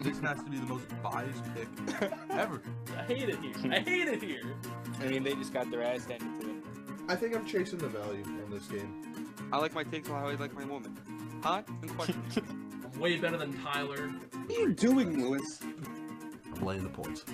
this has to be the most biased pick ever. I hate it here. I hate it here. I mean, they just got their ass handed to them. I think I'm chasing the value on this game. I like my takes how I like my woman. Hot and questionable. I'm way better than Tyler. What are you doing, Lewis? I'm laying the points.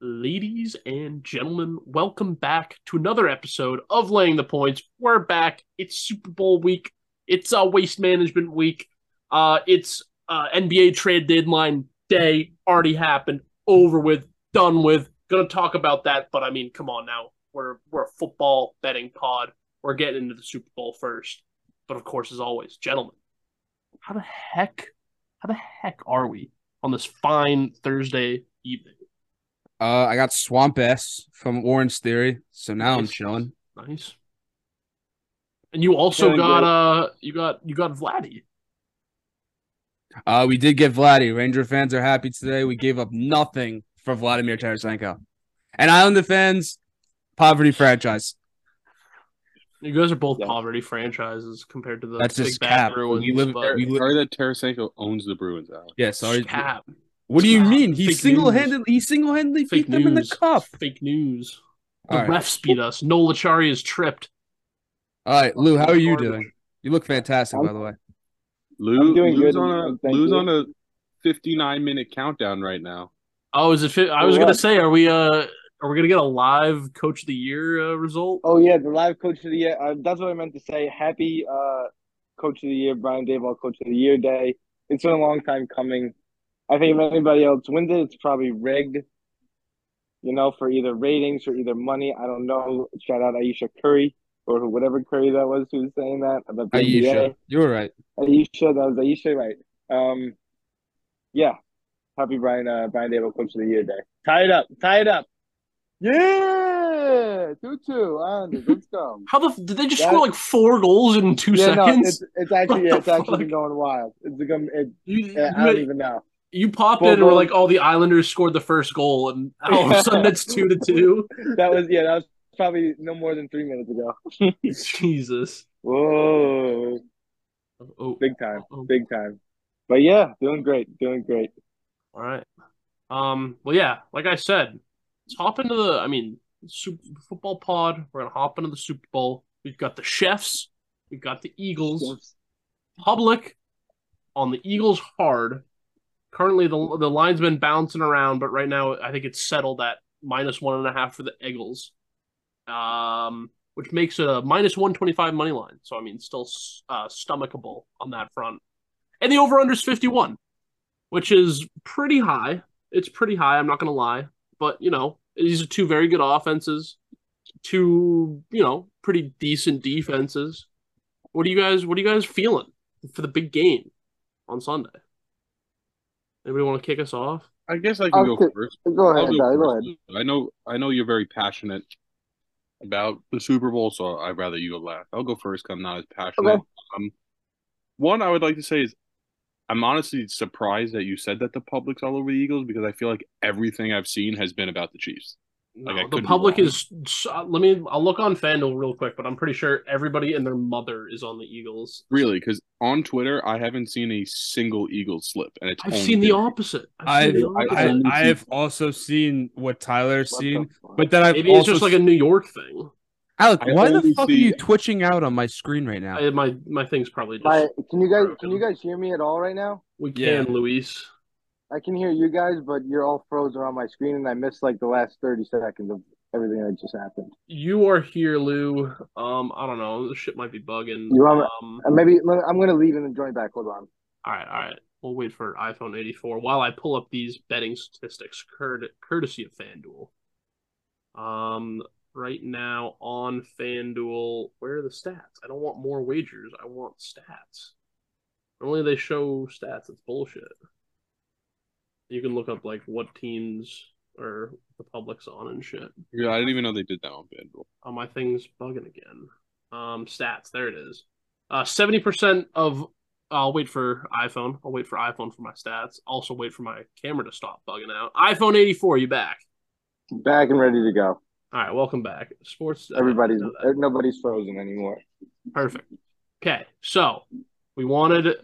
Ladies and gentlemen, welcome back to another episode of Laying the Points. We're back. It's Super Bowl week. It's uh, waste management week. Uh, it's uh, NBA trade deadline day. Already happened. Over with. Done with. Gonna talk about that, but I mean, come on now. We're we're a football betting pod. We're getting into the Super Bowl first. But of course, as always, gentlemen, how the heck, how the heck are we on this fine Thursday evening? Uh, I got Swamp S from Orange Theory, so now I'm chilling. Nice. And you also Feeling got good. uh you got you got Vladdy. Uh, we did get Vladdy. Ranger fans are happy today. We gave up nothing for Vladimir Tarasenko, and Islander fans, poverty franchise. You guys are both Yeah. poverty franchises compared to the That's big just bad cap. Bruins. We live- but we li- Heard that Tarasenko owns the Bruins out. Yeah, sorry. cap. What do you Stop. mean? He Fake single handedly he single handedly Fake beat them in the news. cup. Fake news. The All right, refs beat us. Noel Acciari is tripped. all right, Lou, how are you doing? You look fantastic, by the way. Lou, I'm doing Lou's good, on a Thank Lou's you. on a 59 minute countdown right now. Oh, is it? Fi- I was For gonna say, are we? Uh, are we gonna get a live Coach of the Year uh, result? Oh yeah, the live coach of the year. Uh, that's what I meant to say. Happy uh, coach of the year, Brian Daboll, coach of the year day. It's been a long time coming. I think if anybody else wins it, it's probably rigged. You know, for either ratings or either money. I don't know. Shout out Ayesha Curry or whatever Curry that was who was saying that about the Ayesha, NBA. you were right. Ayesha, that was Ayesha, right? Um, yeah. Happy Brian uh, Brian Daboll, coach of the year day. Tie it up. Tie it up. Yeah, two two. Islanders, let's go. How the f- did they just That- score like four goals in two yeah, no, seconds? it's it's actually What it's actually fuck? been going wild. It's become it, you, yeah, I don't even know. you popped Four in and were goals. like, "Oh, the Islanders scored the first goal," and all of a sudden it's two to two. That was yeah, that was probably no more than three minutes ago. Jesus. Whoa, Oh, big time, Oh. big time. But yeah, doing great, doing great. all right. Um. Well, yeah. Like I said, let's hop into the. I mean, Super Football Pod. We're gonna hop into the Super Bowl. We've got the chefs. We've got the Eagles. Public on the Eagles hard. Currently, the the line's been bouncing around, but right now I think it's settled at minus one and a half for the Eagles, um, which makes a minus one twenty five money line. So I mean, still uh, stomachable on that front. And the over under is fifty one, which is pretty high. It's pretty high. I'm not gonna lie, but you know, these are two very good offenses, two you know pretty decent defenses. What do you guys What are you guys feeling for the big game on Sunday? Anybody want to kick us off? I guess I can go Okay. first. Go ahead, go Tyler, go ahead. I know I know you're very passionate about the Super Bowl, so I'd rather you go last. I'll go first I'm not as passionate. Okay. Um, one I would like to say is I'm honestly surprised that you said that the public's all over the Eagles because I feel like everything I've seen has been about the Chiefs. Like, No, could the public is. uh, Let me. I'll look on FanDuel real quick, but I'm pretty sure everybody and their mother is on the Eagles. Really, because on Twitter I haven't seen a single Eagles slip, and it's I've only seen the opposite. I've I've the opposite. I, only I, have also seen what Tyler's What seen, but then I've Maybe it's also just like a New York thing. Alec, I why the only fuck are you twitching out on my screen right now? I, my my thing's probably just. My, can you guys broken. can you guys hear me at all right now? we Yeah. can, Luis. I can hear you guys, but you're all frozen on my screen, and I missed like the last thirty seconds of everything that just happened. You are here, Lou. Um, I don't know. This shit might be bugging. You want- um, Uh, maybe I'm gonna leave and then join back. Hold on. all right, all right. We'll wait for iPhone 84 while I pull up these betting statistics, curt- courtesy of FanDuel. Um, right now on FanDuel, where are the stats? I don't want more wagers. I want stats. Only they show stats. It's bullshit. You can look up like what teams or the public's on and shit. Yeah, I didn't even know they did that on FanDuel. Oh, my thing's bugging again. Um, stats. There it is. Uh, seventy percent of. I'll wait for iPhone. I'll wait for iPhone for my stats. Also wait for my camera to stop bugging out. iPhone eighty four. You back? Back and ready to go. All right. Welcome back. Sports. uh, Everybody's nobody's frozen anymore. perfect. Okay, so We wanted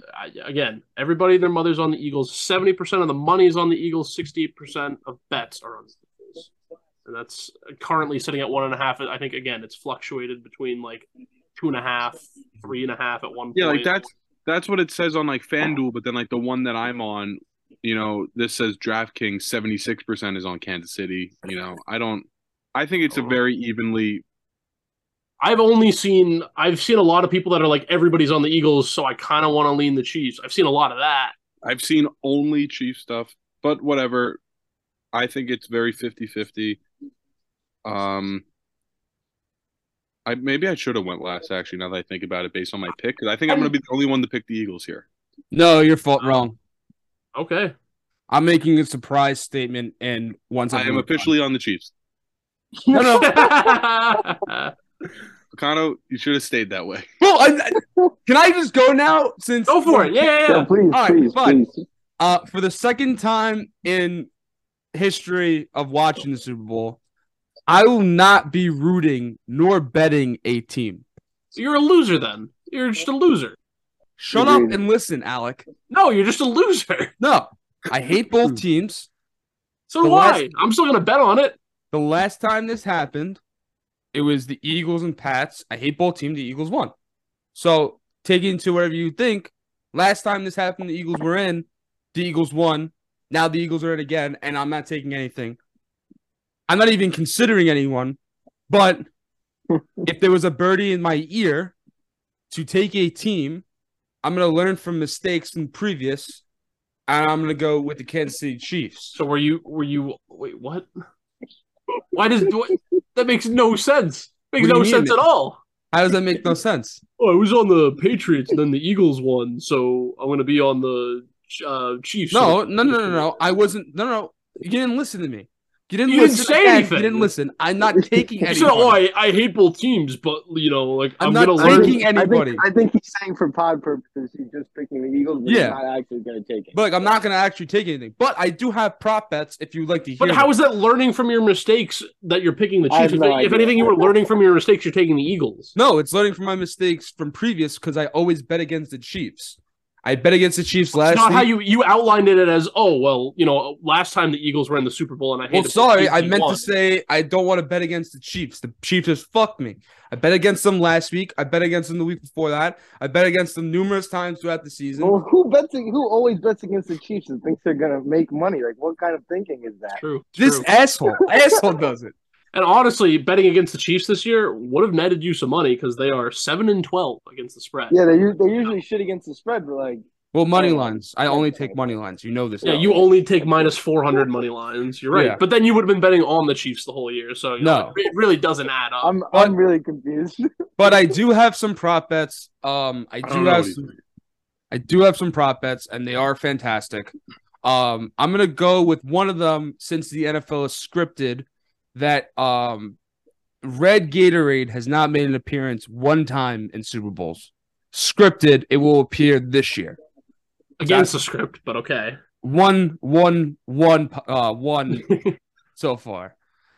again, everybody their mother's on the Eagles. Seventy percent of the money is on the Eagles. Sixty-eight percent of bets are on the Eagles, and that's currently sitting at one and a half. I think again, it's fluctuated between like two and a half, three and a half at one point. Yeah, like that's that's what it says on like FanDuel, but then like the one that I'm on, you know, this says DraftKings 76% is on Kansas City. You know, I don't I think it's a oh. very evenly I've only seen I've seen a lot of people that are like everybody's on the Eagles, so I kind of want to lean the Chiefs. I've seen a lot of that. I've seen only Chief stuff, but whatever. I think it's very 50-50. Um I maybe I should have went last actually now that I think about it based on my pick cuz I think I'm going to be the only one to pick the Eagles here. No, your fault. Wrong. Okay. I'm making a surprise statement, and once I am officially on the Chiefs. No, no. Kano, you should have stayed that way. Well, I, I- can I just go now? Since Go for it. Yeah, yeah, Yeah, yeah. please, All right, please, fine. please. Uh, for the second time in history of watching the Super Bowl, I will not be rooting nor betting a team. So You're a loser then. You're just a loser. Shut up Agreed. and listen, Alec. No, you're just a loser. No, I hate both teams. So do The I. I'm still gonna bet on it. The last time this happened, it was the Eagles and Pats. I hate both teams. The Eagles won. So take it into whatever you think. Last time this happened, the Eagles were in. The Eagles won. Now the Eagles are in again, and I'm not taking anything. I'm not even considering anyone. But if there was a birdie in my ear to take a team, I'm going to learn from mistakes from previous, and I'm going to go with the Kansas City Chiefs. So were you? Were you? Wait, what? Why does that makes no sense? Makes no sense at all. How does that make no sense? Oh, I was on the Patriots, and then the Eagles won, so I'm gonna be on the uh, Chiefs. No, no, no, no, no. I wasn't. No, no. You didn't listen to me. You didn't You didn't listen. say again. anything. You didn't listen. I'm not taking You anybody. said, "Oh, I, I hate both teams," but you know, like I'm I'm, not gonna I learn. taking think, I anybody. think, I think he's saying for pod purposes, he's just picking the Eagles, but Yeah. he's not actually going to take it. But like, I'm not gonna actually take anything. But I do have prop bets if you'd like to hear. But how them. is that learning from your mistakes that you're picking the I Chiefs? If, no if idea. anything, you were learning from your mistakes. You're taking the Eagles. No, it's learning from my mistakes from previous because I always bet against the Chiefs. I bet against the Chiefs last It's not week. how you you outlined it as oh well you know last time the Eagles were in the Super Bowl and I hate. well, hated sorry, I meant won. to say I don't want to bet against the Chiefs. The Chiefs just fucked me. I bet against them last week. I bet against them the week before that. I bet against them numerous times throughout the season. Well, who bets? Who always bets against the Chiefs and thinks they're going to make money? Like, what kind of thinking is that? True. this true. asshole, asshole does it. And honestly, betting against the Chiefs this year would have netted you some money because they are seven and twelve against the spread. Yeah, they they usually shit against the spread, but like, Well, money lines. I only take money lines. You know this. Yeah, now. you only take minus four hundred money lines. You're right, Yeah. but then you would have been betting on the Chiefs the whole year, so you No. it really doesn't add up. I'm But- I'm really confused. But I do have some prop bets. Um, I I do don't have some. I do have some prop bets, and they are fantastic. Um, I'm gonna go with one of them since the NFL is scripted. That um, Red Gatorade has not made an appearance one time in Super Bowls. Scripted, it will appear this year. against the script, but okay. One, one, one, uh, one so far.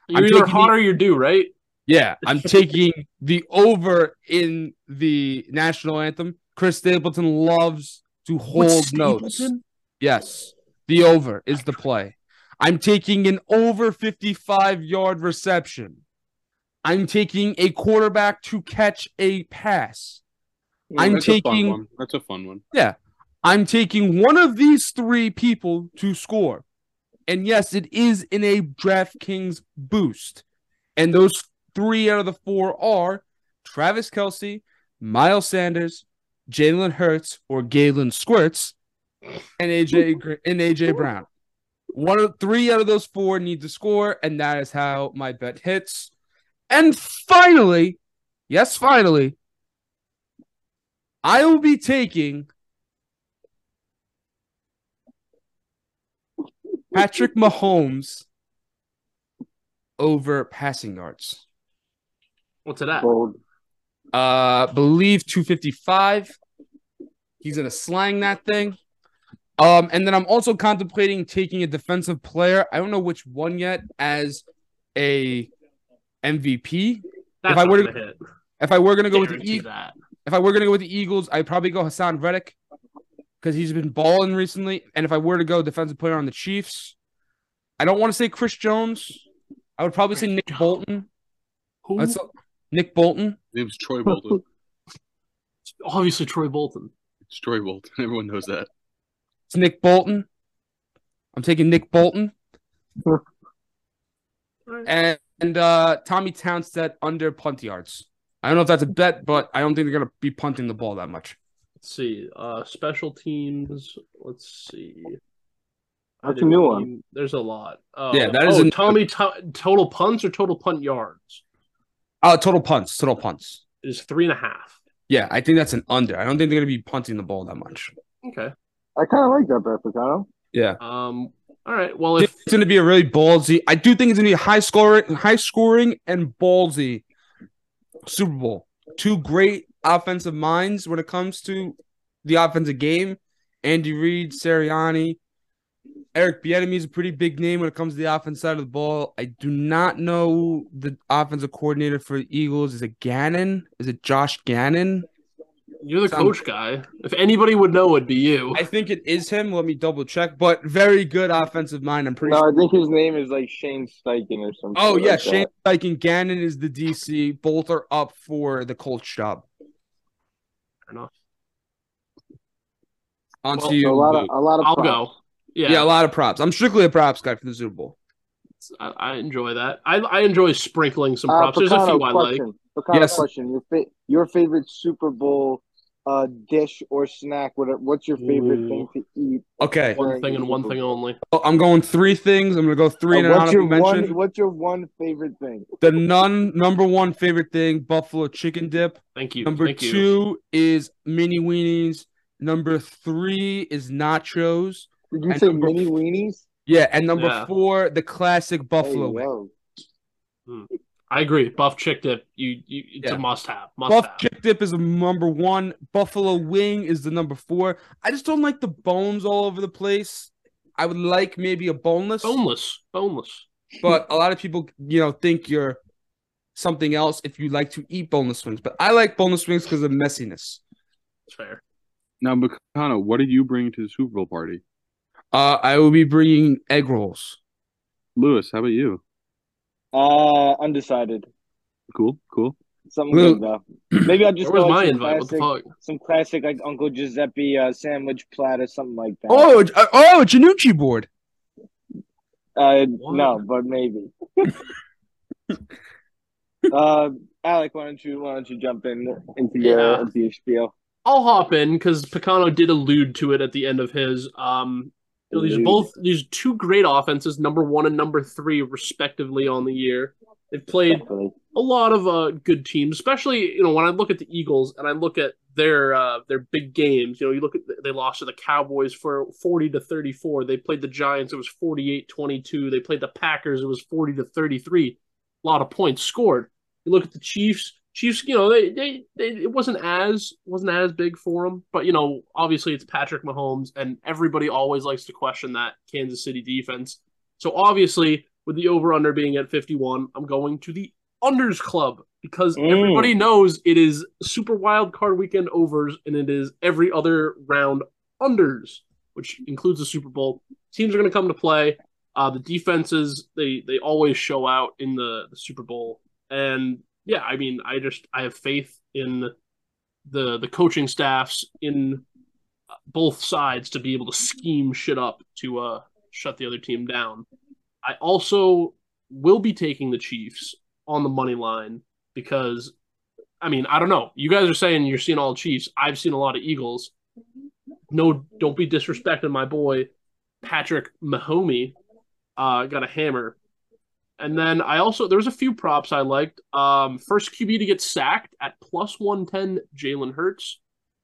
You're I'm either taking hot the- or you do, right? Yeah, I'm taking the over in the national anthem. Chris Stapleton loves to hold notes. Yes, the over is the play. I'm taking an over 55 yard reception. I'm taking a quarterback to catch a pass. I'm That's taking- one. That's a fun one. Yeah. I'm taking one of these three people to score. And yes, it is in a DraftKings boost. And those three out of the four are Travis Kelce, Miles Sanders, Jalen Hurts, or Galen Squirts, and AJ and AJ Brown. One of three out of those four need to score, and that is how my bet hits. And finally, yes, finally, I will be taking Patrick Mahomes over passing yards. What's it at? Uh, believe 255. He's gonna slang that thing. Um, and then I'm also contemplating taking a defensive player. I don't know which one yet as a MVP. That's I were to- hit. If I were gonna go with the Eagles. If I were gonna go with the Eagles, I'd probably go Haason Reddick because he's been balling recently. And if I were to go defensive player on the Chiefs, I don't want to say Chris Jones. I would probably say Nick Bolton. Who? That's Nick Bolton. His name's Troy Bolton. Obviously, Troy Bolton. it's Troy Bolton. Everyone knows that. It's Nick Bolton. I'm taking Nick Bolton. and and uh, Tommy Townsend under punt yards. I don't know if that's a bet, but I don't think they're gonna be punting the ball that much. Let's see. Uh, special teams. Let's see. I That's a didn't new one. There's a lot. Oh, Yeah, that is oh, a- Tommy. To- total punts or total punt yards Oh, total punts, total punts. is three and a half. Yeah, I think that's an under. I don't think they're gonna be punting the ball that much. Okay. I kind of like that bet, Picano. Yeah, Um. All right. Well, if it's gonna be a really ballsy. I do think it's gonna be high scoring, high scoring, and ballsy Super Bowl. Two great offensive minds when it comes to the offensive game. Andy Reid, Sirianni, Eric Bieniemy is a pretty big name when it comes to the offense side of the ball. I do not know the offensive coordinator for the Eagles. Is it Gannon? Is it Josh Gannon? You're the Sound- coach guy, if anybody would know, it'd be you. I think it is him. Let me double check. But very good offensive mind. I'm pretty No, sure. I think his name is like Shane Steichen or something. Oh yeah, like Shane that. Steichen, Gannon is the DC. Both are up for the Colts job. Fair enough. On Well, to you. A lot of a lot of. I'll props. go. Yeah, yeah. a lot of props. I'm strictly a props guy for the Super Bowl. I, I enjoy that. I I enjoy sprinkling some Uh, props. There's a Picano, few I like. question. Yes. question. Your fa- your favorite Super Bowl uh dish or snack? What what's your favorite Ooh. thing to eat? Okay, One thing and one thing Bowl? only. I'm going three things. I'm gonna go three Uh, and what's your mention. one? What's your one favorite thing? The none number one favorite thing: buffalo chicken dip. Thank you. Number Thank you. two is mini weenies. Number three is nachos. Did you And say number mini weenies? Yeah, and number Yeah. four, the classic buffalo Hey, wing. Yo. I agree. Buff chick dip. You, you it's Yeah. a must have. Must Buff have. chick dip is a number one. Buffalo wing is the number four. I just don't like the bones all over the place. I would like maybe a boneless, Boneless. Boneless. but a lot of people, you know, think you're something else if you like to eat boneless wings. But I like boneless wings because of messiness. It's fair. Now, Makana, what did you bring to the Super Bowl party? Uh, I will be bringing egg rolls. Lewis, how about you? Uh, undecided. Cool, cool. Something Well- good though. Maybe I'll just Where was go my like some invite? What the classic, fuck? some classic like Uncle Giuseppe uh, sandwich platter, something like that. Oh, uh, oh, Janucci board. Uh, What? no, but maybe. uh, Alec, why don't you why don't you jump in into your Yeah. into your spiel? I'll hop in because Picano did allude to it at the end of his. Um, you know, these are both these two great offenses, number one and number three, respectively, on the year. They've played Definitely. a lot of uh, good teams, especially you know when I look at the Eagles and I look at their uh, their big games. You know, you look at they lost to the Cowboys for forty to thirty four. They played the Giants. It was 48-22. They played the Packers. It was forty to thirty three. A lot of points scored. You look at the Chiefs. Chiefs, you know, they, they, they it wasn't as wasn't as big for them, but you know, obviously it's Patrick Mahomes, and everybody always likes to question that Kansas City defense. So obviously, with the over under being at fifty one, I'm going to the unders club because Mm. everybody knows it is super wild card weekend overs, and it is every other round unders, which includes the Super Bowl. Teams are going to come to play. Uh, the defenses they they always show out in the, the Super Bowl, and yeah, I mean, I just I have faith in the the coaching staffs in both sides to be able to scheme shit up to uh shut the other team down. I also will be taking the Chiefs on the money line because I mean, I don't know. You guys are saying you're seeing all Chiefs. I've seen a lot of Eagles. No, don't be disrespecting my boy Patrick Mahomey. Uh, got a hammer. And then I also there was a few props I liked. Um, first QB to get sacked at plus one ten, Jalen Hurts.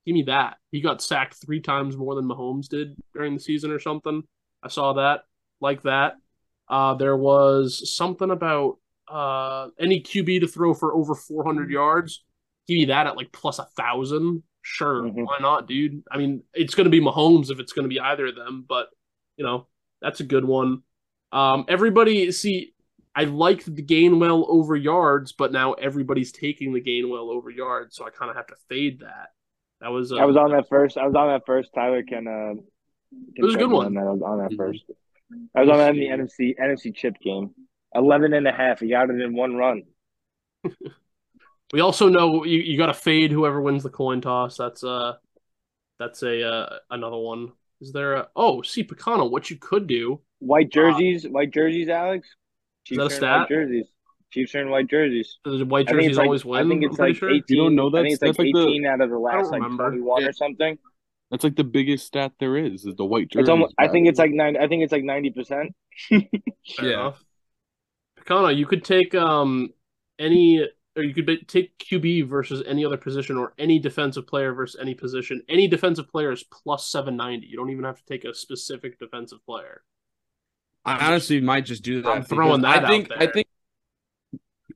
Give me that. He got sacked three times more than Mahomes did during the season or something. I saw that. Like that. Uh, there was something about uh, any QB to throw for over 400 yards. Give me that at like plus a thousand. Sure, Mhm. why not, dude? I mean, it's going to be Mahomes if it's going to be either of them, but you know that's a good one. Um, everybody, see, I liked the Gainwell over yards, but now everybody's taking the Gainwell over yards, so I kind of have to fade that. That was uh, I was on that first. I was on that first. Tyler can. Uh, can It was a good one. on that. I was on that Mhm. first. I was on that in the NFC NFC chip game. 11 and a half. He got it in one run. We also know you, you got to fade whoever wins the coin toss. That's uh, that's a uh, another one. Is there a oh see Picano? What you could do? White jerseys. white jerseys, Alex. Chiefs that a are in stat? White jerseys. Chiefs are in white jerseys. The white jerseys it's like, always win. I think it's like sure. 18. You don't know I that's- think it's like that's like the- 18 out of the last like remember. 21 or something. That's like the biggest stat there is. Is the white jersey. I think it's like nine. I think it's like 90 percent. Yeah. enough. Picano, you could take um any or you could be, take QB versus any other position or any defensive player versus any position. Any defensive player is plus 790. You don't even have to take a specific defensive player. I honestly might just do that. I'm throwing because that I think out I think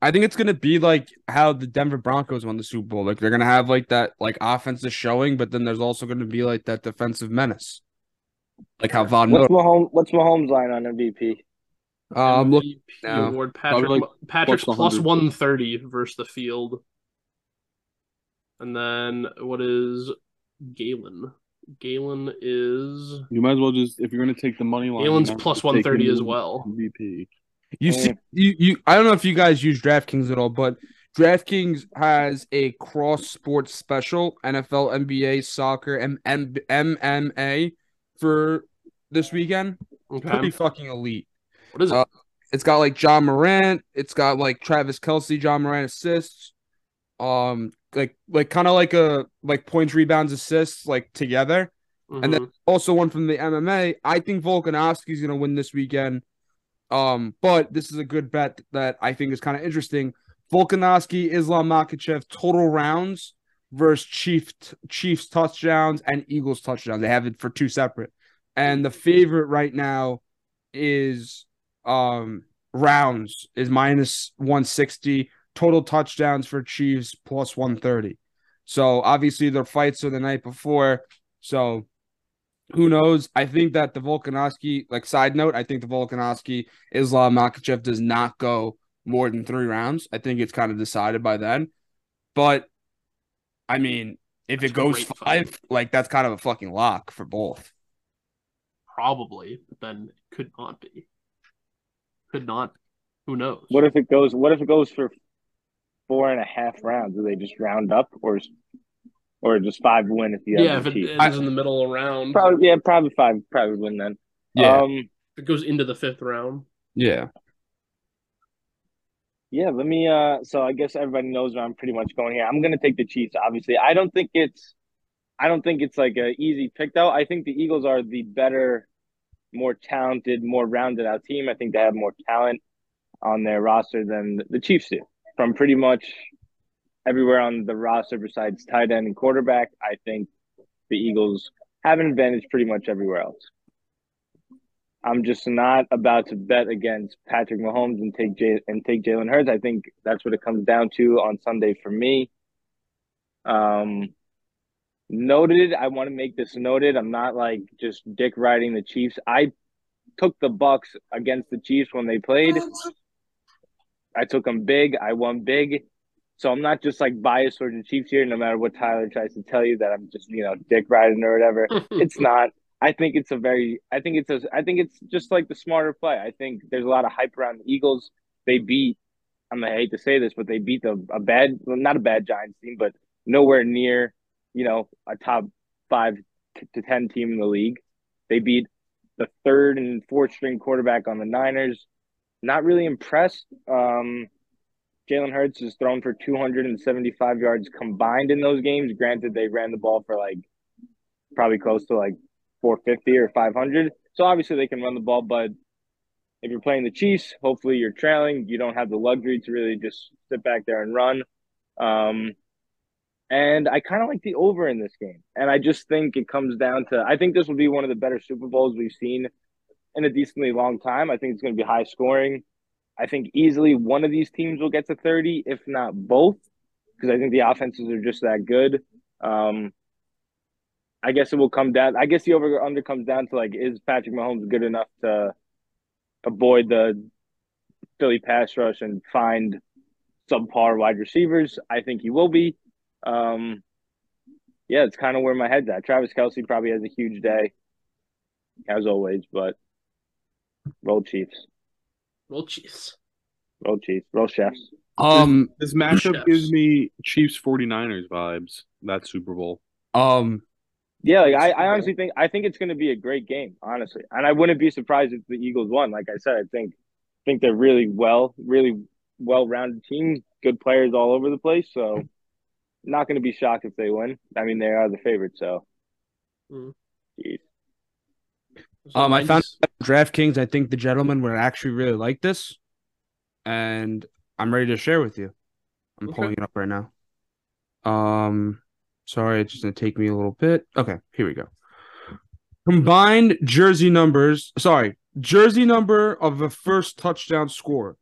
I think it's gonna be like how the Denver Broncos won the Super Bowl. Like they're gonna have like that like offensive showing, but then there's also gonna be like that defensive menace. Like how Von What's Miller. Mahomes? What's Mahomes line on MVP? Um, look, MVP now. award Patrick Probably like Patrick's plus plus 130 versus the field. And then what is Galen? Galen is You might as well just if you're gonna take the money line. Galen's you might as plus well take 130 as well. MVP. You see, you you. I don't know if you guys use DraftKings at all, but DraftKings has a cross sports special: NFL, NBA, soccer, and M- MMA for this weekend. Okay. Pretty fucking elite. What is it? Uh, It's got like Ja Morant. It's got like Travis Kelce, Ja Morant assists. Um, like like kind of like a like points, rebounds, assists, like together. and then Mhm. also one from the MMA. I think Volkanovski's gonna win this weekend. Um, but this is a good bet that I think is kind of interesting. Volkanovski, Islam Makhachev, total rounds versus Chief Chiefs touchdowns and Eagles touchdowns. They have it for two separate. And the favorite right now is um rounds is minus 160. Total touchdowns for Chiefs plus 130. So obviously their fights are the night before. So who knows? I think that the Volkanovski, like side note, I think the Volkanovski Islam Makhachev does not go more than three rounds. I think it's kind of decided by then. But I mean, if That's it goes five, fight. like that's kind of a fucking lock for both. Probably, but then it could not be. Could not. Who knows? What if it goes? What if it goes for four and a half rounds? Do they just round up, or or just five win if you have yeah, if the it Chiefs? ends in the middle of round, Probably, yeah, probably five. Probably win then. Yeah, Um, if it goes into the fifth round. yeah. yeah. Let me. Uh, so I guess everybody knows where I'm pretty much going here. I'm gonna take the Chiefs. Obviously, I don't think it's. I don't think it's like a easy pick though. I think the Eagles are the better, more talented, more rounded out team. I think they have more talent on their roster than the Chiefs do. From pretty much everywhere on the roster besides tight end and quarterback, I think the Eagles have an advantage pretty much everywhere else. I'm just not about to bet against Patrick Mahomes and take J- and take Jalen Hurts. I think that's what it comes down to on Sunday for me. Um, noted. I want to make this noted. I'm not like just dick riding the Chiefs. I took the Bucks against the Chiefs when they played. I took them big. I won big. So I'm not just like biased towards the Chiefs here, no matter what Tyler tries to tell you that I'm just, you know, dick riding or whatever. it's not. I think it's a very I think it's a I think it's just like the smarter play. I think there's a lot of hype around the Eagles. They beat I'm gonna hate to say this, but they beat the a bad well, not a bad Giants team, but nowhere near, you know, a top five to ten team in the league. They beat the third and fourth string quarterback on the Niners. Not really impressed. Um Jalen Hurts has thrown for 275 yards combined in those games. Granted, they ran the ball for like probably close to like 450 or 500. So obviously they can run the ball, but if you're playing the Chiefs, hopefully you're trailing. You don't have the luxury to really just sit back there and run. Um, and I kind of like the over in this game. And I just think it comes down to I think this will be one of the better Super Bowls we've seen in a decently long time. I think it's going to be high scoring. I think easily one of these teams will get to 30, if not both, because I think the offenses are just that good. Um, I guess it will come down. I guess the over under comes down to like, is Patrick Mahomes good enough to avoid the Philly pass rush and find subpar wide receivers. I think he will be. Um, yeah, it's kind of where my head's at. Travis Kelce probably has a huge day, as always, but roll Chiefs, Well, Chiefs. roll Chiefs, roll Chefs. Um, This matchup Chefs. gives me Chiefs 49ers vibes. That Super Bowl. um, Yeah, like I, I honestly think I think it's going to be a great game, honestly, and I wouldn't be surprised if the Eagles won. Like I said, I think think they're really well, really well rounded team, good players all over the place. So, not going to be shocked if they win. I mean, they are the favorite, so. Mm. Jeez. Um, I found DraftKings. I think the gentleman would actually really like this, and I'm ready to share with you. I'm Okay. pulling it up right now. Um, sorry, it's just gonna take me a little bit. Okay, here we go. Combined jersey numbers. Sorry, jersey number of the first touchdown score.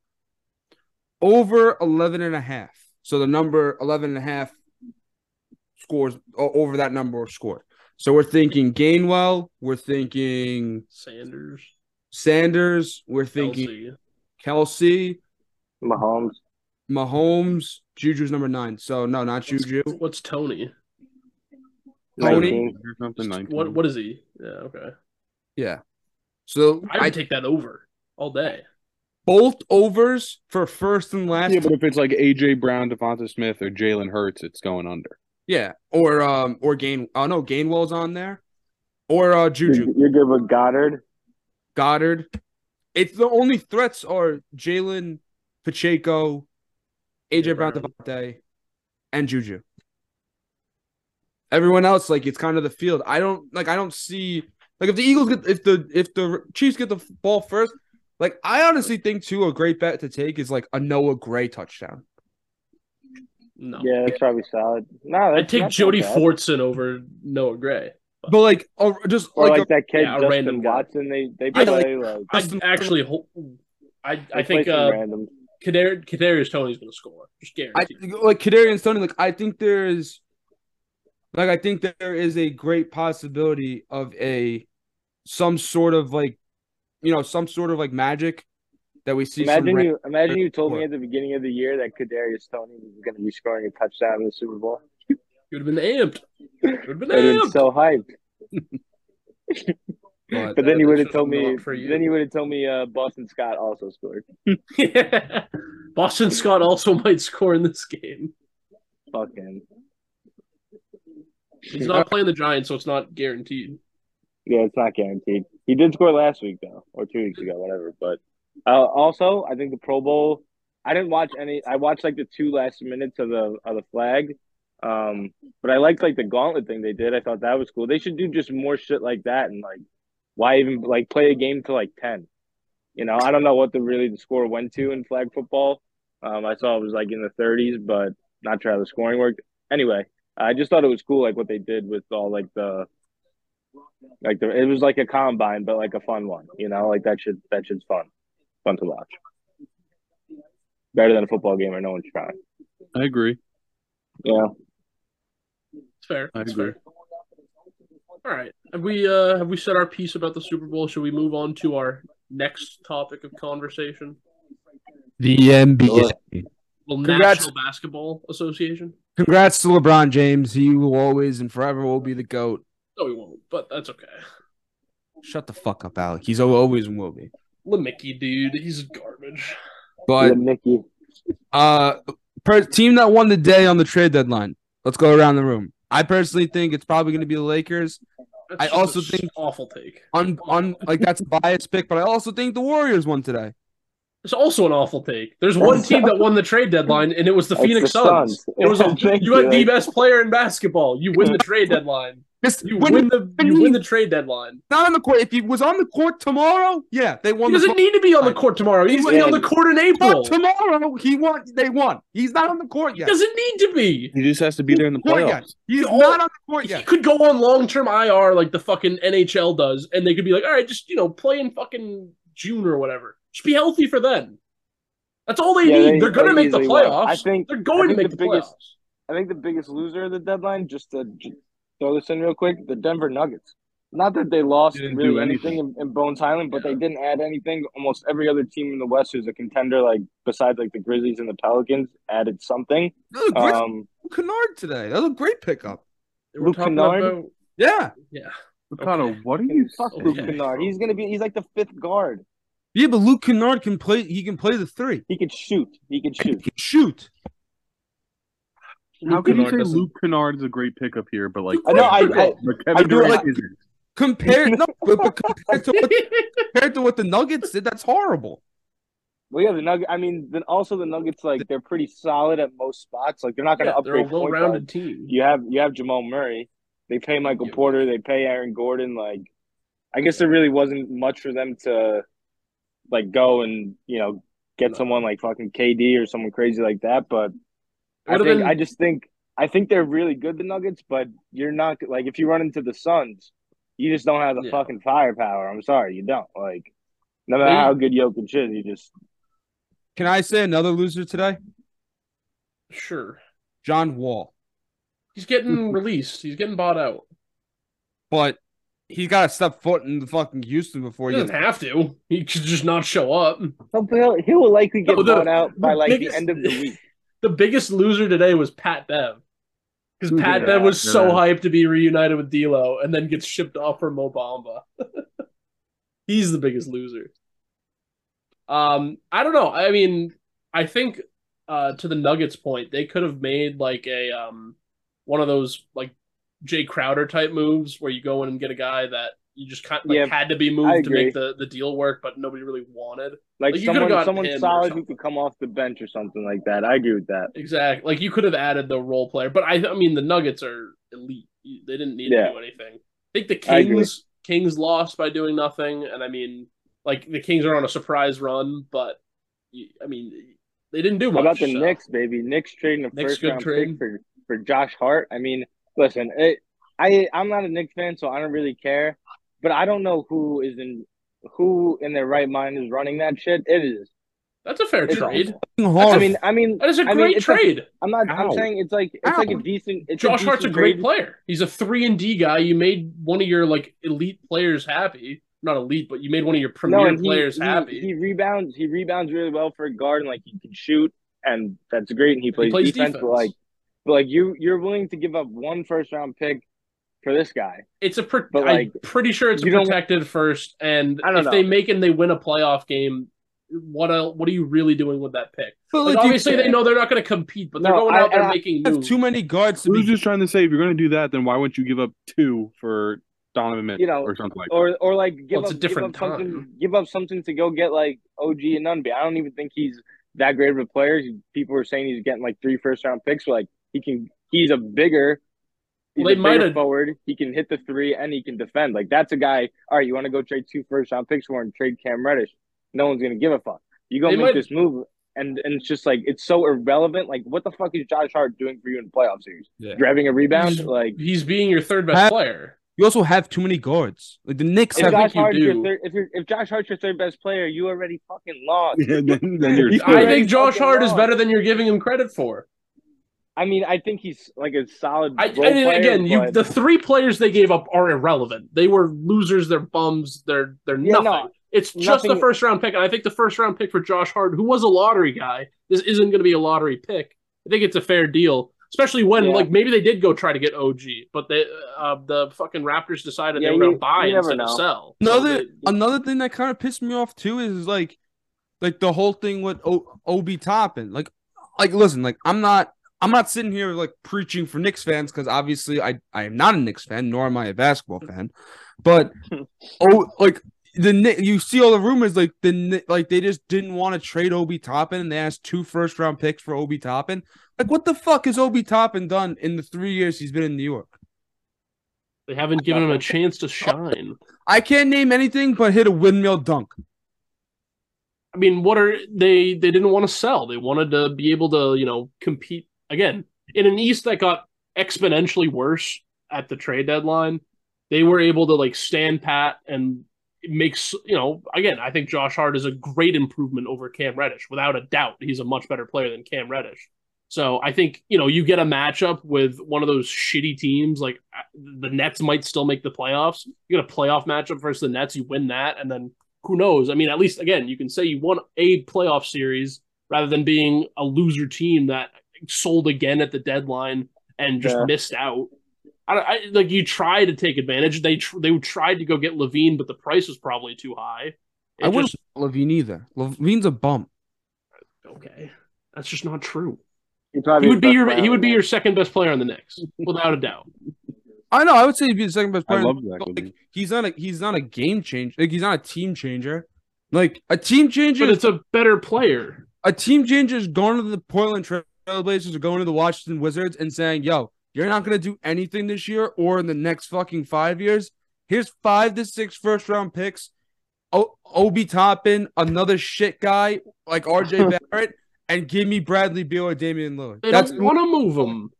Over 11 and a half. So the number 11 and a half scores over that number of score. So we're thinking Gainwell, we're thinking Sanders. Sanders, we're thinking Kelce. Kelce, Mahomes. Mahomes, Juju's number nine. So no, not Juju. What's Toney? Toney? Or something 19. What what is he? Yeah, okay. Yeah. So I would I take that over all day. both overs for first and last. Yeah, but if it's like AJ Brown, Devonta Smith, or Jalen Hurts, it's going under. Yeah, or um, or Gain. Oh no, Gainwell's on there, or uh, Juju You're, good with Goddard. Goddard. It's the only threats are Jalen Pacheco, AJ Brown, Brown. DeVonta, and Juju. Everyone else, like it's kind of the field. I don't like. I don't see like if the Eagles get if the if the Chiefs get the ball first. Like I honestly think too a great bet to take is like a Noah Gray touchdown. No. Yeah, that's probably solid. No, I'd take Jody bad. Fortson over Noah Gray. But like, or just Or like, like, that kid yeah, a Justin random guy. Watson. They they I play like- like, I actually I I think some uh random. Kadar- Kadarius Toney's gonna score. Just I guaranteed. like Kadarius Toney. Like I think there is, like I think there is a great possibility of a some sort of like, you know, some sort of like magic that we see. Imagine ran- you imagine you told me at the beginning of the year that Kadarius Toney was going to be scoring a touchdown in the Super Bowl. You would have been amped. You would have been I'd been so hyped. but But then you would have told me. for you. Then you would have told me uh, Boston Scott also scored. yeah. Boston Scott also might score in this game. Fucking He's not playing the Giants, so it's not guaranteed. yeah, it's not guaranteed. He did score last week though, or two weeks ago, whatever. But uh, also, I think the Pro Bowl. I didn't watch any. I watched like the two last minutes of the of the flag. Um, but I liked like the gauntlet thing they did. I thought that was cool. They should do just more shit like that and like why even like play a game to like ten. You know, I don't know what the really the score went to in flag football. Um, I saw it was like in the 30s, but not sure how the scoring worked. Anyway, I just thought it was cool, like what they did with all like the like the it was like a combine, but like a fun one. You know, like that should that shit's fun, fun to watch. Better than a football game where no one's trying. I agree. Yeah. It's fair. I It's agree. fair. All right. Have we uh have we said our piece about the Super Bowl? Should we move on to our next topic of conversation? the NBA. Well, Congrats. National Basketball Association. Congrats to LeBron James. He will always and forever will be the goat. No, he won't, but that's okay. Shut the fuck up, Alec. He's always and will be. Lemicky, dude, he's garbage. But yeah, Mickey. Uh, per- team that won the day on the trade deadline. Let's go around the room. I personally think it's probably going to be the Lakers. That's I just a also think- awful take. On on like that's a biased pick, but I also think the Warriors won today. It's also an awful take. There's one team that won the trade deadline, and it was the It's Phoenix the Suns. Suns. It was a, you got you. the best player in basketball. You win the trade deadline. Just You when win the when you he- win the trade deadline. not on the court. If he was on the court tomorrow, yeah, they He won the doesn't need to be on the court tomorrow. He's gonna on the court in April. court tomorrow. He won. They won. He's not on the court He yet. doesn't need to be. He just has to be there in the Court yet. playoffs. He's Oh, not on the court yet. He could go on long term IR like the fucking NHL does, and they could be like, all right, just you know, play in fucking June or whatever. Just be healthy for then. That's all they Yeah, need. they- They, are gonna make the easily will. playoffs. I think- they're I going to make the the, biggest- playoffs. I think the biggest loser of the deadline, just to j- throw this in real quick, the Denver Nuggets. not that they lost Didn't really do anything in, in Bones Hyland, but they didn't add anything. Almost every other team in the West who's a contender, like besides like the Grizzlies and the Pelicans, added something. That was Um, Kennard today. That was a great pickup. We're Luke Kennard? about Yeah. yeah. Ricardo, Okay. what are you fuck Okay. Luke Kennard. He's gonna be. He's like the fifth guard. Yeah, but Luke Kennard can play. He can play the three. He can shoot. He could He shoot. can shoot. How Luke can you say doesn't- Luke Kennard is a great pickup here, but like I know. I, I but I do like- isn't? Compared, no, but, but compared to what compared to what the Nuggets did, that's horrible. well, yeah. The Nugget. I mean, then also the Nuggets like they're pretty solid at most spots. Like they're not gonna Yeah, they're a upgrade. point well-rounded team. You have you have Jamal Murray. They pay Michael Yeah. Porter. They pay Aaron Gordon. Like, I guess there really wasn't much for them to like go and you know get No. someone like fucking KD or someone crazy like that. But I think been- I just think I think they're really good, the Nuggets. But you're not like if you run into the Suns, you just don't have the Yeah. fucking firepower. I'm sorry, you don't. Like, no matter They- how good Jokic is, you just Can I say another loser today? Sure. John Wall. He's getting released. He's getting bought out. But he's got to step foot in the fucking Houston before He he doesn't gets. have to. He could just not show up. he'll, he will likely get No, the- bought out by like biggest- the end of the week. The biggest loser today was Pat Bev. Because Pat Yeah, Bev was so hyped to be reunited with D'Lo and then gets shipped off for Mo Bamba. He's the biggest loser. Um, I don't know. I mean, I think uh to the Nuggets point, they could have made like a um one of those like Jae Crowder type moves where you go in and get a guy that you just kind of like, Yeah, had to be moved to make the, the deal work, but nobody really wanted. Like, Like, someone, someone solid who could come off the bench or something like that. I agree with that. Exactly. Like you could have added the role player, but I I mean the Nuggets are elite. They didn't need Yeah. to do anything. I think the Kings Kings lost by doing nothing, and I mean like the Kings are on a surprise run, but I mean they didn't do How much. about the so. Knicks, baby? Knicks trading a Knicks first good round trade. pick for, for Josh Hart. I mean, listen, it, I I'm not a Knicks fan, so I don't really care. But I don't know who is in who in their right mind is running that shit. It is. That's a fair It's trade. Hard. I mean, I mean, That is a I mean, great it's like- trade. I'm not. How? I'm saying it's like it's like a decent. It's Josh a Hart's a great grade. player. He's a three and D guy. You made one of your like elite players happy. Not elite, but you made one of your premier No, he, players he, happy. He rebounds. He rebounds really well for a guard, and like he can shoot, and that's great. And he plays, plays defense, defense. But like, but like you, you're willing to give up one first round pick for this guy. It's a pre- But, I'm like, pretty sure it's a protected first, and I don't if know. they make and they win a playoff game, what el what are you really doing with that pick? But, Like, like, you obviously they know they're not going to compete, but they're No, going I- out there I- making have moves. too many guards to Who's be. just trying to say if you're going to do that, then why wouldn't you give up two for Donovan Mitchell You know, or something like that? Or or like give Well, up a different give up something time. give up something to go get like OG Anunoby. I don't even think he's that great of a player. People are saying he's getting like three first round picks. But like he can, he's a bigger. He's Well, they might have- forward. He can hit the three and he can defend. Like that's a guy. All right, you want to go trade two first round picks for and trade Cam Reddish? No one's gonna give a fuck. You go They make might- this move, and and it's just like it's so irrelevant. Like what the fuck is Josh Hart doing for you in the playoff series? Yeah. Grabbing a rebound, He's- like He's being your third best Have- player. You also have too many guards. Like the Knicks if have. think Josh you Hart's your do. third, if you're, if Josh Hart's your third best player, you already fucking lost. Yeah, then, then you're I think Josh fucking Hart is better than you're giving him credit for. I mean, I think he's like a solid. I, role I mean, player, again, you the three players they gave up are irrelevant. They were losers. They're bums. They're they're Yeah, nothing. no, it's just the first round pick, and I think the first round pick for Josh Hart, who was a lottery guy, this isn't going to be a lottery pick. I think it's a fair deal, especially when Yeah. like maybe they did go try to get OG, but they uh, the fucking Raptors decided Yeah, they were going to buy you never instead of know. sell. So Another they- another thing that kind of pissed me off too is like, like the whole thing with o- Obi Toppin. Like, like listen, like I'm not I'm not sitting here like preaching for Knicks fans because obviously I I am not a Knicks fan nor am I a basketball fan, but oh like the you see all the rumors like the like they just didn't want to trade Obi Toppin and they asked two first round picks for Obi Toppin. Like what the fuck has Obi Toppin done in the three years he's been in New York? they haven't given him a chance to shine. I can't name anything but hit a windmill dunk. I mean, what are they? They didn't want to sell. They wanted to be able to, you know, compete again in an East that got exponentially worse at the trade deadline. They were able to like stand pat and makes you know. Again, I think Josh Hart is a great improvement over Cam Reddish, without a doubt. He's a much better player than Cam Reddish. So I think you know you get a matchup with one of those shitty teams like the Nets might still make the playoffs. You get a playoff matchup versus the Nets, you win that, and then who knows? I mean, at least again, you can say you won a playoff series rather than being a loser team that sold again at the deadline and just Yeah. missed out. I, I like you try to take advantage. They tr- they tried to go get LaVine, but the price was probably too high. It I wouldn't just LaVine either. LaVine's a bump. okay. That's just not true. He, He would be your he would be your second best player on the Knicks, without a doubt. I know. I would say he'd be the second best player. I player. love but, like, he's not a he's not a game changer. Like he's not a team changer. Like a team changer. But it's a better player. a team changer is going to the Portland Trailblazers are going to the Washington Wizards and saying, "Yo, you're not going to do anything this year or in the next fucking five years. Here's five to six first round picks. O- Obi Toppin, another shit guy like RJ Barrett, and give me Bradley Beal or Damian Lillard. They That's don't want to move them.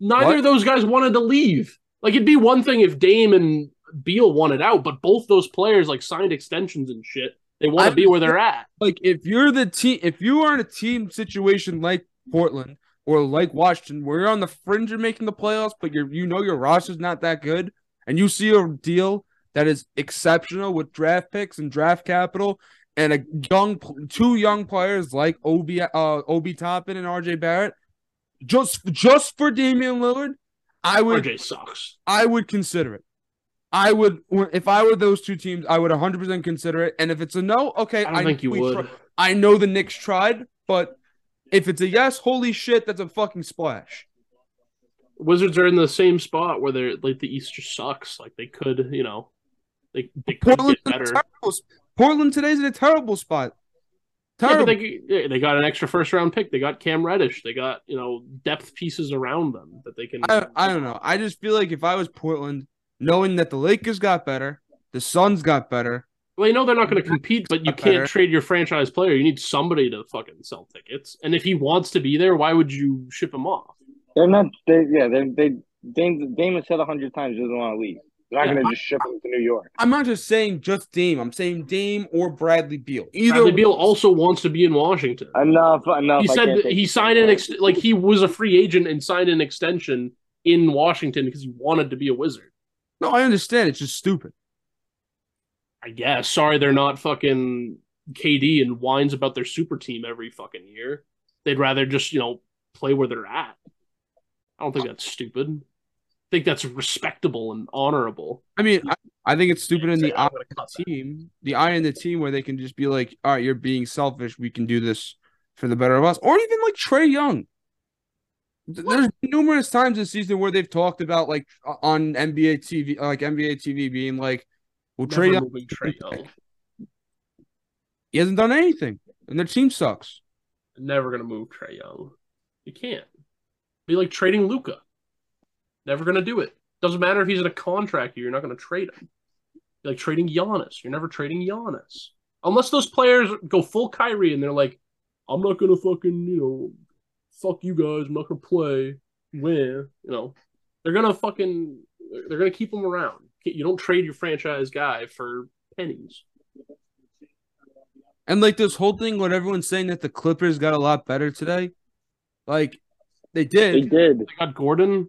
Neither What? of those guys wanted to leave. Like it'd be one thing if Dame and Beal wanted out, but both those players like signed extensions and shit. They want to be where they're at. like if you're the team, if you are in a team situation like Portland or like Washington, where you're on the fringe of making the playoffs, but you're you know your roster's not that good, and you see a deal that is exceptional with draft picks and draft capital, and a young two young players like Obi uh Obi Toppin and RJ Barrett, just just for Damian Lillard, I would RJ sucks. I would consider it. I would if I were those two teams, I would 100% consider it. And if it's a no, okay, I don't think you would. I know the Knicks tried, but if it's a yes, holy shit, that's a fucking splash. Wizards are in the same spot where they're like the East just sucks. Like they could, you know, they they could Portland, get better. terrible, Portland today's in a terrible spot. Yeah, Terrible. but they they got an extra first round pick. They got Cam Reddish. They got you know depth pieces around them that they can. I, I don't know. I just feel like if I was Portland, knowing that the Lakers got better, the Suns got better, Well, you know they're not going to compete, but you can't better. trade your franchise player. You need somebody to fucking sell tickets. And if he wants to be there, why would you ship him off? They're not. They yeah. They they Dame Dame has said a hundred times he doesn't want to leave. They're not Yeah. going to just ship him to New York. I'm not just saying just Dame. I'm saying Dame or Bradley Beal. Either Bradley Beal also wants to be in Washington. Enough. Enough. He I said can't he signed an ex- like he was a free agent and signed an extension in Washington because he wanted to be a Wizard. No, I understand. It's just stupid. I guess. Sorry, they're not fucking KD and whines about their super team every fucking year. They'd rather just you know play where they're at. I don't think that's stupid. I think that's respectable and honorable. I mean, I, I think it's stupid in the eye gonna of the team, the eye in the team where they can just be like, "All right, you're being selfish. We can do this for the better of us," or even like Trae Young. Th- There's numerous times this season where they've talked about like on NBA TV, like NBA TV, being like, "Well, Never Trae Young, moving he hasn't done anything, and their team sucks." Never gonna move Trae Young. You can't. Be like trading Luka. Never gonna do it. Doesn't matter if he's in a contract year, you're not gonna trade him. Be like trading Giannis. You're never trading Giannis. Unless those players go full Kyrie and they're like, I'm not gonna fucking, you know, fuck you guys, I'm not gonna play. Win, you know. They're gonna fucking they're gonna keep him around. You don't trade your franchise guy for pennies. And like this whole thing, when everyone's saying that the Clippers got a lot better today, like they did. They did. did. They got Gordon.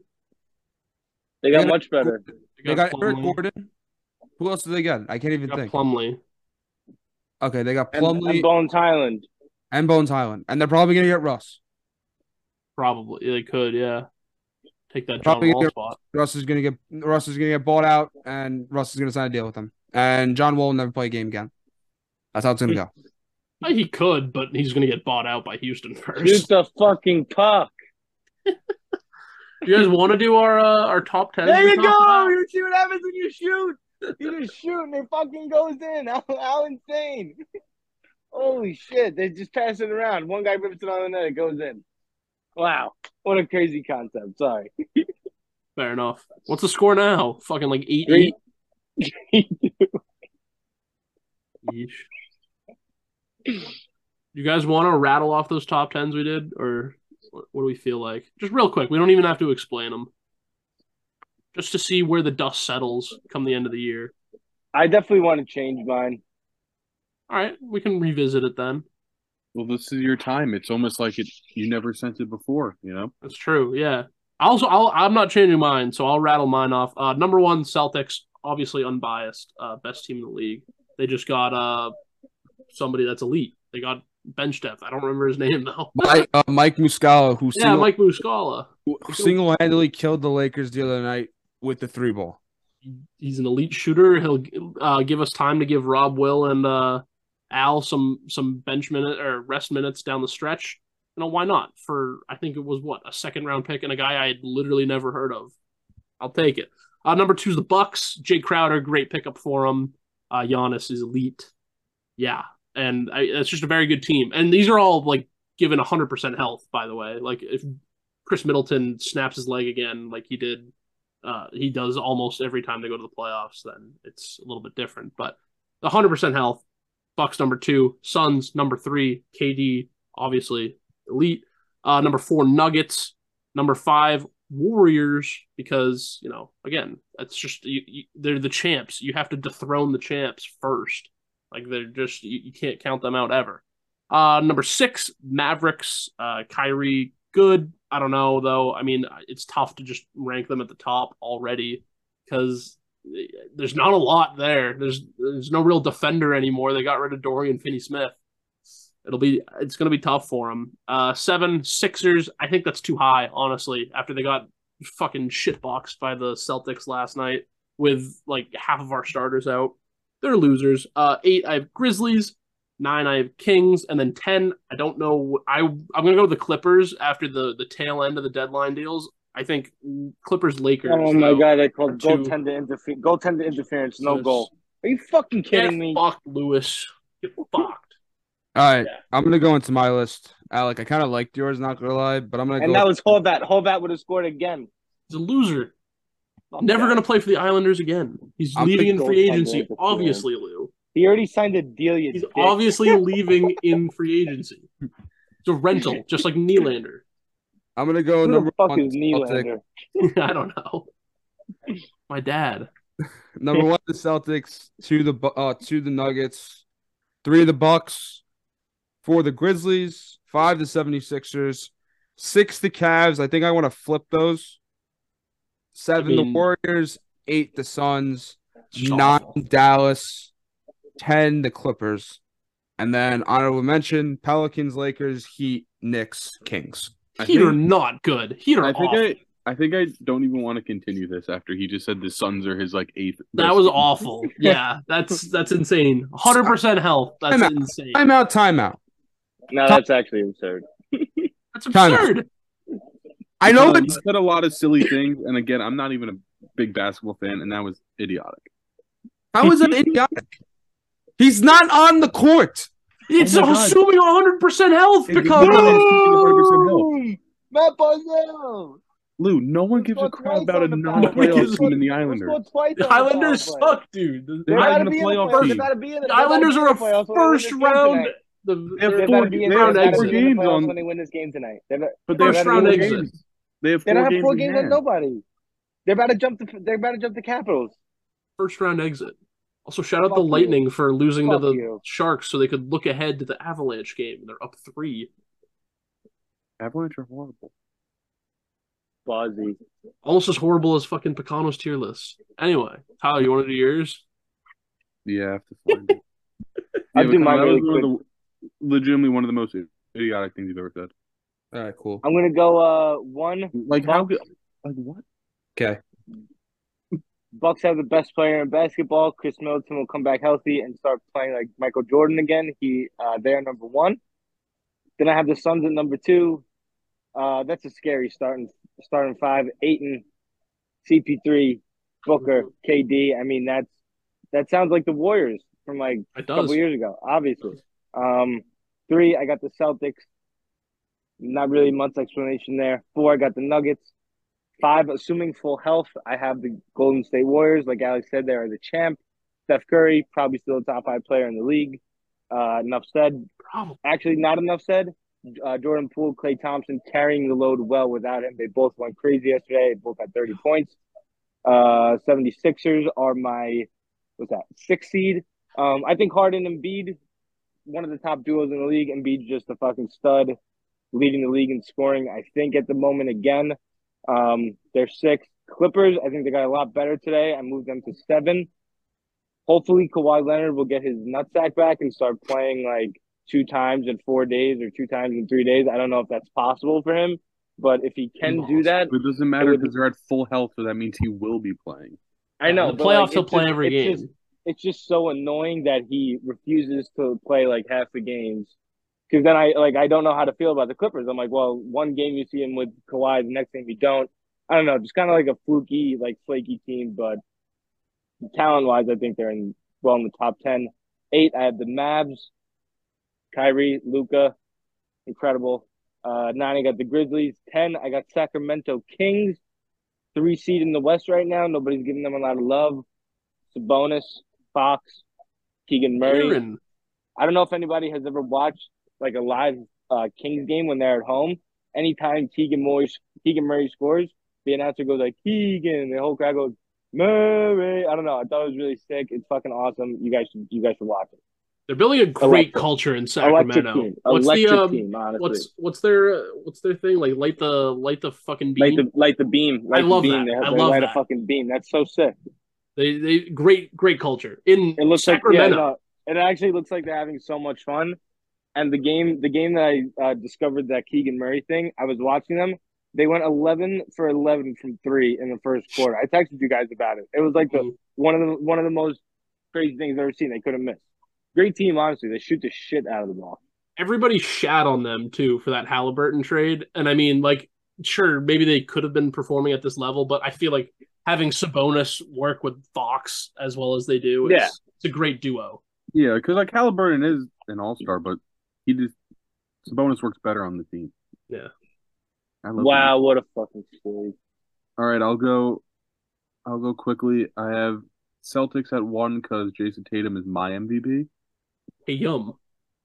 They got They got- much better. They got Eric Gordon. Who else did they get? I can't even They got think. Plumlee. Okay, they got And, and Bones Hyland. and Bones Hyland, and they're probably gonna get Russ. Probably they could, yeah. Take that John Wall spot. Russ is gonna get Russ is gonna get bought out, and Russ is gonna sign a deal with them. And John Wall will never play a game again. That's how it's gonna go. He could, but he's going to get bought out by Houston Shoot first. the fucking puck. you guys want to do our uh, our top ten? There you go. about? You see what happens when you shoot? You just shoot and it fucking goes in. How, how insane. Holy shit. They just pass it around. One guy rips it on the net, it goes in. Wow. What a crazy concept. Sorry. Fair enough. What's the score now? Fucking like eight Three. eight. You guys want to rattle off those top tens we did, or what, what do we feel like? Just real quick. We don't even have to explain them. Just to see where the dust settles come the end of the year. I definitely want to change mine. All right, we can revisit it then. Well, this is your time. It's almost like it you never sent it before, you know? That's true. Yeah. Also, I'll, I'm not changing mine, so I'll rattle mine off. Uh, number one, Celtics, obviously unbiased, uh, best team in the league. They just got uh somebody that's elite. They got bench depth. I don't remember his name though. Mike, uh, Mike Muscala, who yeah, Mike Muscala. single handedly killed the Lakers the other night with the three ball. He's an elite shooter. He'll uh, give us time to give Rob Will and uh, Al some some bench minute or rest minutes down the stretch. You know why not? For I think it was what a second round pick and a guy I had literally never heard of. I'll take it. Uh, number two is the Bucks. Jae Crowder, great pickup for him. Uh, Giannis is elite. Yeah, and I, it's just a very good team. And these are all like given 100% health, by the way. Like if Khris Middleton snaps his leg again, like he did, uh, he does almost every time they go to the playoffs, then it's a little bit different. But 100% health, Bucks number two, Suns number three, KD obviously elite. Uh, number four, Nuggets. Number five, Warriors, because you know, again, that's just you, you, they're the champs. You have to dethrone the champs first. Like they're just you, you can't count them out ever. Uh, number six, Mavericks. Uh, Kyrie, good. I don't know though. I mean, it's tough to just rank them at the top already because there's not a lot there. There's there's no real defender anymore. They got rid of Dorian Finney-Smith. It'll be it's going to be tough for them. Uh, seven Sixers. I think that's too high, honestly. After they got fucking shitboxed by the Celtics last night with like half of our starters out, they're losers. Uh, eight I have Grizzlies. Nine I have Kings, and then ten I don't know. I I'm gonna go with the Clippers after the the tail end of the deadline deals. I think Clippers Lakers. Oh my though, god, they called are two- goaltender interference. Goaltender interference, no Yes. goal. Are you fucking Get kidding me? Fuck Lewis. Get fucked. All right, Yeah. I'm gonna go into my list. Alec, I kind of liked yours, not gonna lie, but I'm gonna And go. that was Horvat. Horvat would have scored again. He's a loser. Fuck Never that. going to play for the Islanders again. He's I'm leaving in free agency. Obviously, Lou. He already signed a deal. You He's dick. obviously leaving in free agency. It's a rental, just like Nylander. I'm gonna go Who number the fuck one. is Nylander? I don't know. My dad. Number one, the Celtics. Two, the uh, two, the Nuggets. Three, the Bucks. Four, the Grizzlies. Five, the 76ers. Six, the Cavs. I think I want to flip those. Seven, I mean- the Warriors. Eight, the Suns. Nine, awful. Dallas. Ten, the Clippers. And then honorable mention: Pelicans, Lakers, Heat, Knicks, Kings. I Heat are not good. Heat are I think awful. I I think I don't even want to continue this after he just said the Suns are his like eighth. That was team. awful. Yeah, that's that's insane. 100% health. That's Timeout. insane. Timeout, timeout. No, that's actually absurd. That's absurd. I know He it's said a lot of silly things, and again, I'm not even a big basketball fan, and that was idiotic. how is that idiotic? He's not on the court. It's Oh assuming 100% health It's because not- 100% health. Mat Barzal. Lou, no one gives a crap about a on the non-playoff Power. team in the Islanders. scored twice the on the Islanders play? suck, dude. They're They not gotta even a be in the playoff playoffs. team. They gotta be in the, the they gotta Islanders are a when they win first round. The, They have they're They four- gotta be in they the have they round gotta four be exit. in the games on- when they win this game tonight. They better- But they First have round four exit. They have they don't have games four games like hand. nobody. They're about to jump the they're about to jump the Capitals. First round exit. Also, shout out Fuck the you. Lightning for losing Fuck to the you. Sharks so they could look ahead to the Avalanche game. They're up three. Avalanche are horrible. Buzzy. Almost as horrible as fucking Picano's tier list. Anyway, Tyler, you want to do yours? Yeah, I have to find it. I'll Yeah, do but mine really was one the, legitimately one of the most idiotic things you've ever said. All right, cool. I'm gonna go uh one Like how? Bucks. good- Like what? Okay. Bucks have the best player in basketball. Khris Middleton will come back healthy and start playing like Michael Jordan again. He uh they're number one. Then I have the Suns at number two. Uh that's a scary starting starting five. Ayton, CP3, Booker, KD. I mean that's that sounds like the Warriors from like a couple years ago, obviously. Um three, I got the Celtics. Not really much explanation there. Four, I got the Nuggets. Five, assuming full health, I have the Golden State Warriors. Like Alex said, they are the champ. Steph Curry, probably still a top five player in the league. Uh, enough said. Actually, not enough said. Uh, Jordan Poole, Klay Thompson carrying the load well without him. They both went crazy yesterday. They both had 30 points. Uh, 76ers are my, what's that, sixth seed. Um, I think Harden and Embiid one of the top duos in the league. Embiid's just a fucking stud, leading the league in scoring. I think at the moment again, um, they're six. Clippers, I think they got a lot better today. I moved them to seven. Hopefully, Kawhi Leonard will get his nutsack back and start playing like two times in four days or two times in three days. I don't know if that's possible for him, but if he can do that, It doesn't matter would- because they're at full health, so that means he will be playing. I know the playoffs like, he'll play just- every it's game. just- it's just so annoying that he refuses to play like half the games. Because then I like I don't know how to feel about the Clippers. I'm like, well, one game you see him with Kawhi, the next game you don't. I don't know, just kind of like a fluky, like flaky team. But talent wise, I think they're in well in the top ten. Eight, I have the Mavs, Kyrie, Luka, incredible. Uh, nine, I got the Grizzlies. Ten, I got Sacramento Kings, three seed in the West right now. Nobody's giving them a lot of love. Sabonis, Fox, Keegan Murray. Aaron. I don't know if anybody has ever watched like a live uh, Kings game when they're at home. Anytime Keegan Murray, Keegan Murray scores, the announcer goes like Keegan, and the whole crowd goes Murray. I don't know. I thought it was really sick. It's fucking awesome. You guys should you guys should watch it. They're building a great Electric. culture in Sacramento. team. What's Electric the um, team. What's what's their uh, what's their thing like? Light the light the fucking beam. light the light the beam. Light love the beam. that. They, I they love light that. a fucking beam. That's so sick. They they great great culture in It looks Sacramento. like yeah, no, it actually looks like they're having so much fun. And the game, the game that I uh, discovered that Keegan Murray thing, I was watching them. They went eleven for eleven from three in the first quarter. I texted you guys about it. It was like the Mhm. one of the one of the most crazy things I've ever seen. They couldn't miss. Great team, honestly. They shoot the shit out of the ball. Everybody shat on them too for that Halliburton trade, and I mean, like, sure, maybe they could have been performing at this level, but I feel like having Sabonis work with Fox as well as they do, Yeah. it's, it's a great duo. Yeah, because like Halliburton is an all star, but he just Sabonis works better on the team. Yeah. I love Wow, what a fucking story. All right, I'll go. I'll go quickly. I have Celtics at one because Jayson Tatum is my MVP. Hey, yum.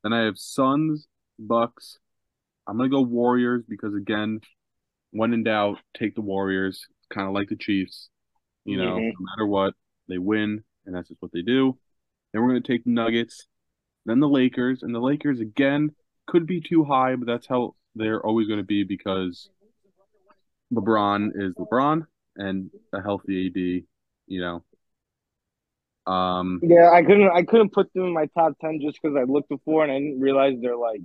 Then I have Suns, Bucks. I'm gonna go Warriors because again, when in doubt, take the Warriors. Kind of like the Chiefs. You know, Mhm. no matter what, they win, and that's just what they do. Then we're gonna take Nuggets, then the Lakers, and the Lakers again could be too high, but that's how they're always gonna be because LeBron is LeBron and a healthy AD. You know. Um. Yeah, I couldn't I couldn't put them in my top ten just because I looked before and I didn't realize they're like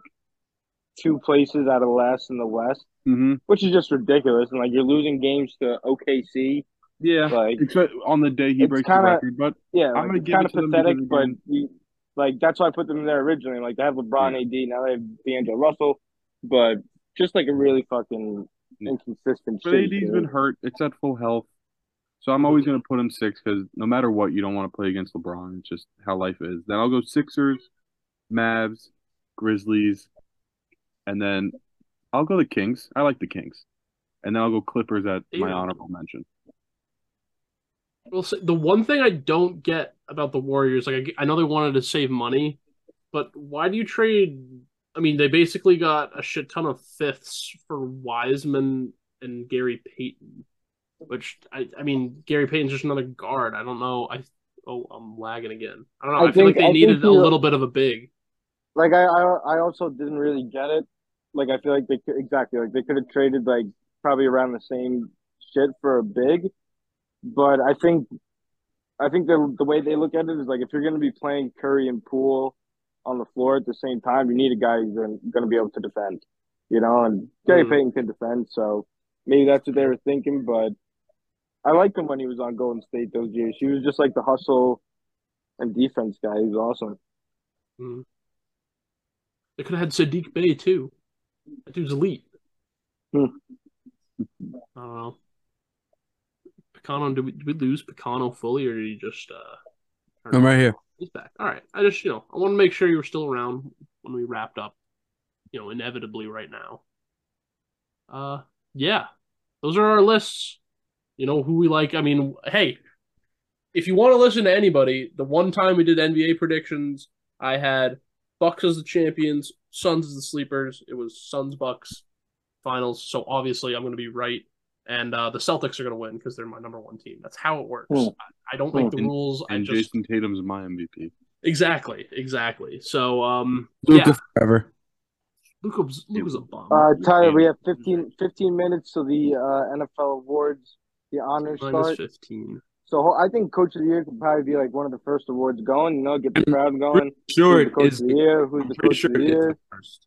two places out of last in the West, mhm. which is just ridiculous. And like you're losing games to OKC. Yeah. Like Except on the day he breaks kinda- the record, but yeah, I'm like, gonna it's give it to them pathetic, because, but you, like that's why I put them in there originally. Like they have LeBron, AD, now they have D'Angelo Russell, but just like a really fucking Yeah. inconsistent. But shit, AD's you know? been hurt. It's at full health. So I'm always going to put him six because no matter what, you don't want to play against LeBron. It's just how life is. Then I'll go Sixers, Mavs, Grizzlies, and then I'll go the Kings. I like the Kings. And then I'll go Clippers at my honorable mention. Well, the one thing I don't get about the Warriors, like I, I know they wanted to save money, but why do you trade? I mean, they basically got a shit ton of fifths for Wiseman and Gary Payton, which I, I mean, Gary Payton's just another guard. I don't know. I oh, I'm lagging again. I don't know. I, I feel like they I needed a little bit of a big. like I, I I also didn't really get it. Like I feel like they could exactly like they could have traded like probably around the same shit for a big, but I think I think the the way they look at it is like if you're going to be playing Curry and Poole on the floor at the same time, you need a guy who's going to be able to defend, you know. And Gary Mhm. Payton can defend, so maybe that's what they were thinking. But I liked him when he was on Golden State those years. He was just like the hustle and defense guy. He was awesome. Mhm. They could have had Saddiq Bey too. That dude's elite. Hmm. I don't know. Picano, did we, did we lose Picano fully, or did he just? uh I'm right here. He's back. All right. I just, you know, I want to make sure you were still around when we wrapped up. You know, inevitably right now. Uh, yeah, those are our lists. You know who we like. I mean, hey, if you want to listen to anybody, the one time we did NBA predictions, I had Bucks as the champions, Suns as the sleepers. It was Suns Bucks finals, so obviously I'm going to be right, and uh, the Celtics are going to win because they're my number one team. That's how it works. Hmm. I, I don't make the And- rules. I And just Jayson Tatum's my MVP. Exactly, exactly. So, um, Luka yeah, forever. Luka's Luka's a bum. Uh, Tyler, we have 15, 15 minutes till the uh, NFL awards, the honors Minus start. fifteen. So I think Coach of the Year could probably be like one of the first awards going. You know, get the crowd going. Sure, Who's the Coach is. of the Year? Who's the Coach sure of the Year? the first.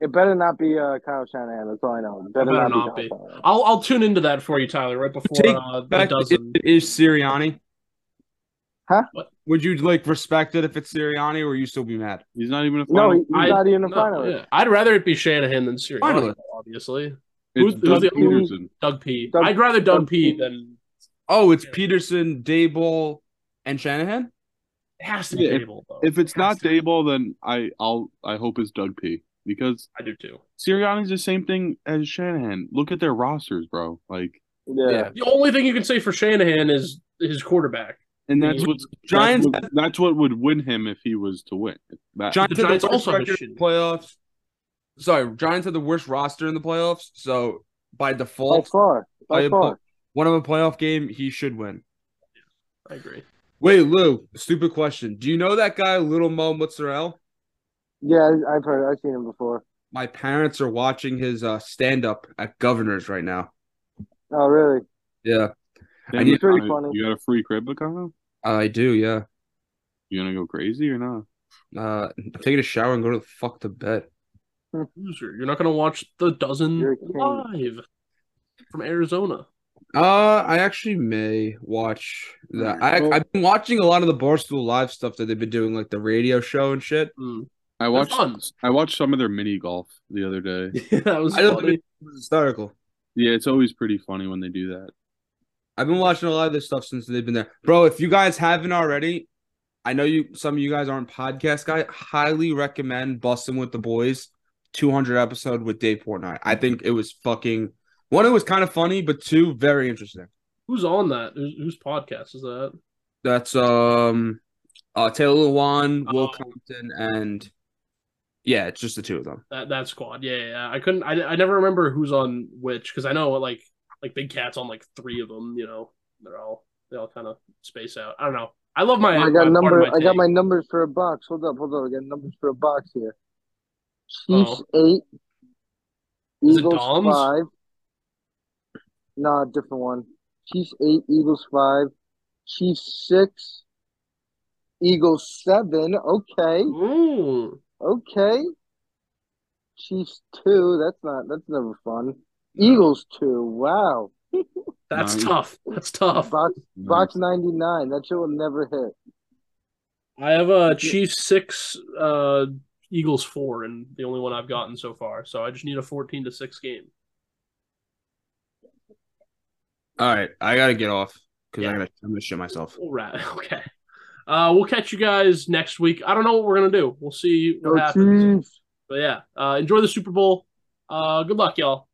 It better not be uh, Kyle Shanahan. That's all I know. It better, Better not, not be. be. Kyle Shanahan. I'll I'll tune into that for you, Tyler, right before Take uh, the Back dozen. it is Sirianni. Huh? What? Would you like respect it if it's Sirianni, or you still be mad? He's not even a No, final. he, he's I- not even a No, finalist. yeah. I'd rather it be Shanahan than Sirianni, Finalist. obviously. it's who's- who's Doug the- Pederson. Doug P. Doug- would rather Doug, Doug P. P. than Oh, it's Yeah. Pederson, Daboll, and Shanahan. it has to be Yeah, Daboll, though. If it's It not has to be. Daboll, then I I'll I hope it's Doug P. Because I do too. Sirianni's the same thing as Shanahan. Look at their rosters, bro. Like, Yeah. The only thing you can say for Shanahan is his quarterback. and that's what Giants- That's what, that's what would win him if he was to win. That, Giants, The Giants also have record in the playoffs. Sorry, Giants had the worst roster in the playoffs. So by By default, far. By by a far. one of a playoff game, he should win. I agree. Wait, Lou, stupid question. Do you know that guy, Little Mo Mozzarella? Yeah, I- I've heard. I've seen him before. My parents are watching his uh, stand up at Governor's right now. Oh, really? Yeah, Damn, I need- you Pretty got- funny. You got a free crib, Lakana? I do. Yeah. You gonna go crazy or not? Uh, I'm taking a shower and go to the fuck to bed. Loser. You're not going to watch the dozen You're a king. live from Arizona. Uh, I actually may watch that. I, Well- I've been watching a lot of the Barstool Live stuff that they've been doing, like the radio show and shit. Mm. I watched fun. I watched some of their mini golf the other day. that was I don't think it was hysterical. Yeah, it's always pretty funny when they do that. I've been watching a lot of this stuff since they've been there, bro. If you guys haven't already, I know you. Some of you guys aren't podcast guy. Highly recommend Bussin' with the Boys, 200 episode with Dave Portnoy. I think it was fucking one. It was kind of funny, but two very interesting. Who's on that? Whose, whose podcast is that? That's um, uh, Taylor Lewan, Will Oh. Compton, and yeah, it's just the two of them. That that squad. Yeah, yeah. yeah. I couldn't. I, I never remember who's on which because I know like like Big Cat's on like three of them. You know, they're all they all kind of space out. I don't know. I love my. I got part number. of my I got my numbers for a box. Hold up, hold up. I got numbers for a box here. Chiefs Oh. eight. Is it Eagles Dom's? five. Nah, different one. Chiefs eight. Eagles five. Chiefs six. Eagles seven. Okay, Ooh. Okay. Chiefs two. That's not. That's never fun. Eagles two. Wow. That's Nice. tough. That's tough. Box box ninety nine. That shit will never hit. I have a Chiefs six, uh, Eagles four, and the only one I've gotten so far. So I just need a fourteen to six game. All right, I gotta get off because Yeah. I gotta I'm gonna shit myself. All right. Okay. Uh, we'll catch you guys next week. I don't know what we're gonna do. We'll see what Go happens. But yeah, uh, enjoy the Super Bowl. Uh, good luck, y'all.